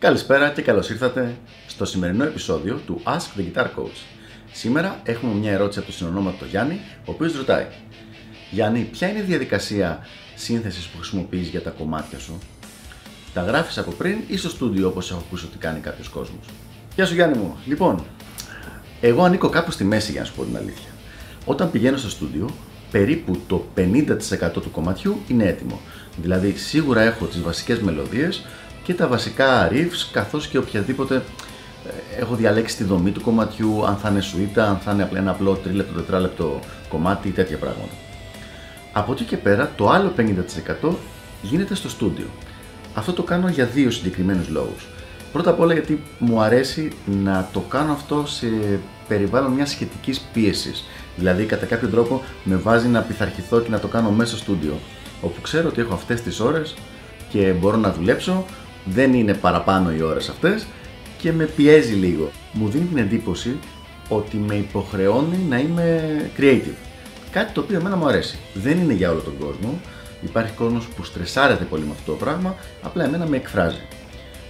Καλησπέρα και καλώς ήρθατε στο σημερινό επεισόδιο του Ask the Guitar Coach. Σήμερα έχουμε μια ερώτηση από τον συνονόματο Γιάννη, ο οποίος ρωτάει Γιάννη, ποια είναι η διαδικασία σύνθεσης που χρησιμοποιείς για τα κομμάτια σου; Τα γράφεις από πριν ή στο στούντιο όπως έχω ακούσει ότι κάνει κάποιος κόσμος; Γεια σου Γιάννη μου. Λοιπόν, εγώ ανήκω κάπου στη μέση για να σου πω την αλήθεια. Όταν πηγαίνω στο στούντιο, περίπου το 50% του κομματιού είναι έτοιμο. Δηλαδή σίγουρα έχω τις βασικές μελωδίες και τα βασικά riffs καθώς και οποιαδήποτε ε, έχω διαλέξει τη δομή του κομματιού, αν θα είναι σουίτα, αν θα είναι ένα απλό τρίλεπτο, τετράλεπτο κομμάτι ή τέτοια πράγματα. Από εκεί και πέρα το άλλο 50% γίνεται στο στούντιο. Αυτό το κάνω για δύο συγκεκριμένους λόγους. Πρώτα απ' όλα γιατί μου αρέσει να το κάνω αυτό σε περιβάλλον μιας σχετικής πίεσης. Δηλαδή, κατά κάποιο τρόπο με βάζει να πειθαρχηθώ και να το κάνω μέσα στο στούντιο. Όπου ξέρω ότι έχω αυτές τις ώρες και μπορώ να δουλέψω, δεν είναι παραπάνω οι ώρες αυτές και με πιέζει λίγο. Μου δίνει την εντύπωση ότι με υποχρεώνει να είμαι creative. Κάτι το οποίο εμένα μου αρέσει. Δεν είναι για όλο τον κόσμο. Υπάρχει κόσμος που στρεσάρεται πολύ με αυτό το πράγμα, απλά εμένα με εκφράζει.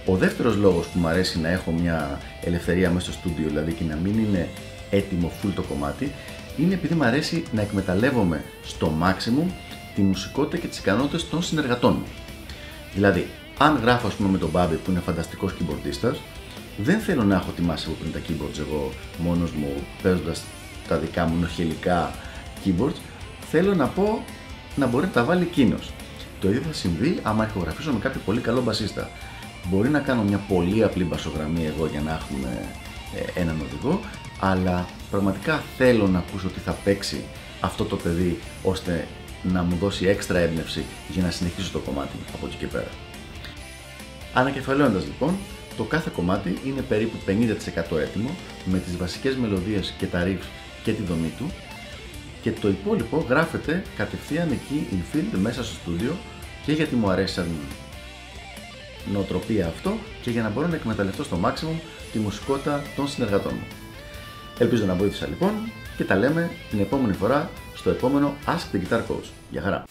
Ο δεύτερος λόγος που μου αρέσει να έχω μια ελευθερία μέσα στο στούντιο, δηλαδή και να μην είναι έτοιμο full το κομμάτι, είναι επειδή μου αρέσει να εκμεταλλεύομαι στο maximum τη μουσικότητα και τις ικανότητες των συνεργατών μου. Δηλαδή, αν γράφω ας πούμε με τον Μπάμπη που είναι φανταστικός keyboardista, δεν θέλω να έχω ετοιμάσει από πριν τα keyboards εγώ μόνος μου παίζοντας τα δικά μου νοχελικά keyboards. Θέλω να πω να μπορεί να τα βάλει εκείνος. Το ίδιο θα συμβεί άμα ηχογραφήσω με κάποιο πολύ καλό μπασίστα. Μπορεί να κάνω μια πολύ απλή μπασογραμμή εγώ για να έχουμε ε, έναν οδηγό, αλλά πραγματικά θέλω να ακούσω τι θα παίξει αυτό το παιδί ώστε να μου δώσει έξτρα έμπνευση για να συνεχίσω το κομμάτι από εκεί και πέρα. Ανακεφαλαίοντας λοιπόν, το κάθε κομμάτι είναι περίπου 50% έτοιμο με τις βασικές μελωδίες και τα riffs και τη δομή του και το υπόλοιπο γράφεται κατευθείαν εκεί infield μέσα στο στούντιο και γιατί μου αρέσει σαν νοοτροπία αυτό και για να μπορώ να εκμεταλλευτώ στο maximum τη μουσικότητα των συνεργατών μου. Ελπίζω να βοήθησα λοιπόν και τα λέμε την επόμενη φορά στο επόμενο Ask the Guitar Coach. Γεια χαρά!